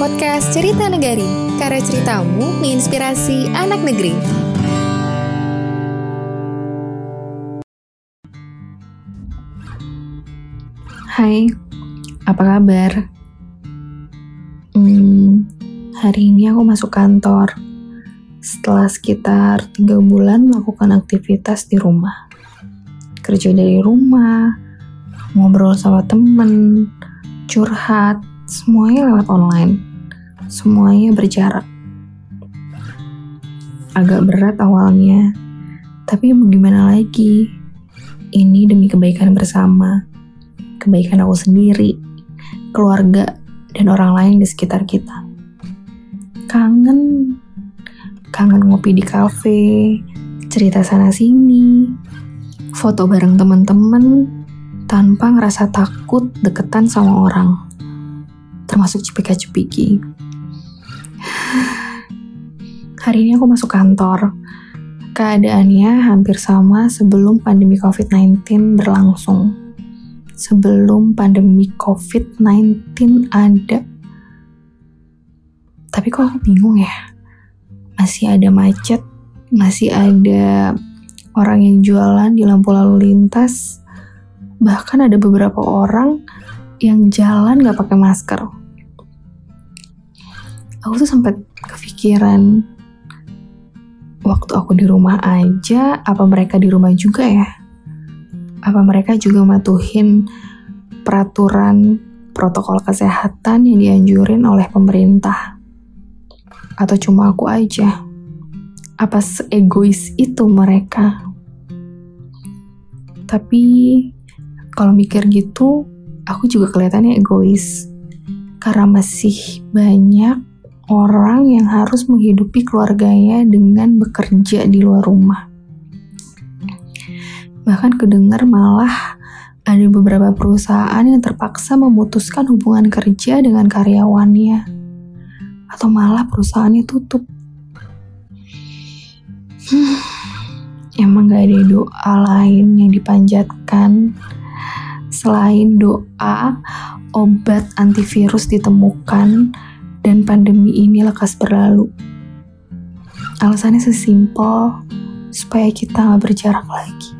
podcast Cerita Negari, karena ceritamu menginspirasi anak negeri. Hai, apa kabar? Hmm, hari ini aku masuk kantor. Setelah sekitar tiga bulan melakukan aktivitas di rumah. Kerja dari rumah, ngobrol sama temen, curhat, semuanya lewat online. Semuanya berjarak. Agak berat awalnya, tapi mau gimana lagi? Ini demi kebaikan bersama kebaikan aku sendiri, keluarga, dan orang lain di sekitar kita. Kangen, kangen ngopi di kafe, cerita sana-sini, foto bareng teman-teman, tanpa ngerasa takut deketan sama orang, termasuk cepika-cepiki. Hari ini aku masuk kantor. Keadaannya hampir sama sebelum pandemi COVID-19 berlangsung sebelum pandemi COVID-19 ada. Tapi kok aku bingung ya, masih ada macet, masih ada orang yang jualan di lampu lalu lintas, bahkan ada beberapa orang yang jalan gak pakai masker. Aku tuh sempat kepikiran, waktu aku di rumah aja, apa mereka di rumah juga ya? apa mereka juga matuhin peraturan protokol kesehatan yang dianjurin oleh pemerintah? Atau cuma aku aja? Apa seegois itu mereka? Tapi kalau mikir gitu, aku juga kelihatannya egois. Karena masih banyak orang yang harus menghidupi keluarganya dengan bekerja di luar rumah. Bahkan kedengar malah ada beberapa perusahaan yang terpaksa memutuskan hubungan kerja dengan karyawannya. Atau malah perusahaannya tutup. Hmm, emang gak ada doa lain yang dipanjatkan selain doa obat antivirus ditemukan dan pandemi ini lekas berlalu. Alasannya sesimpel supaya kita gak berjarak lagi.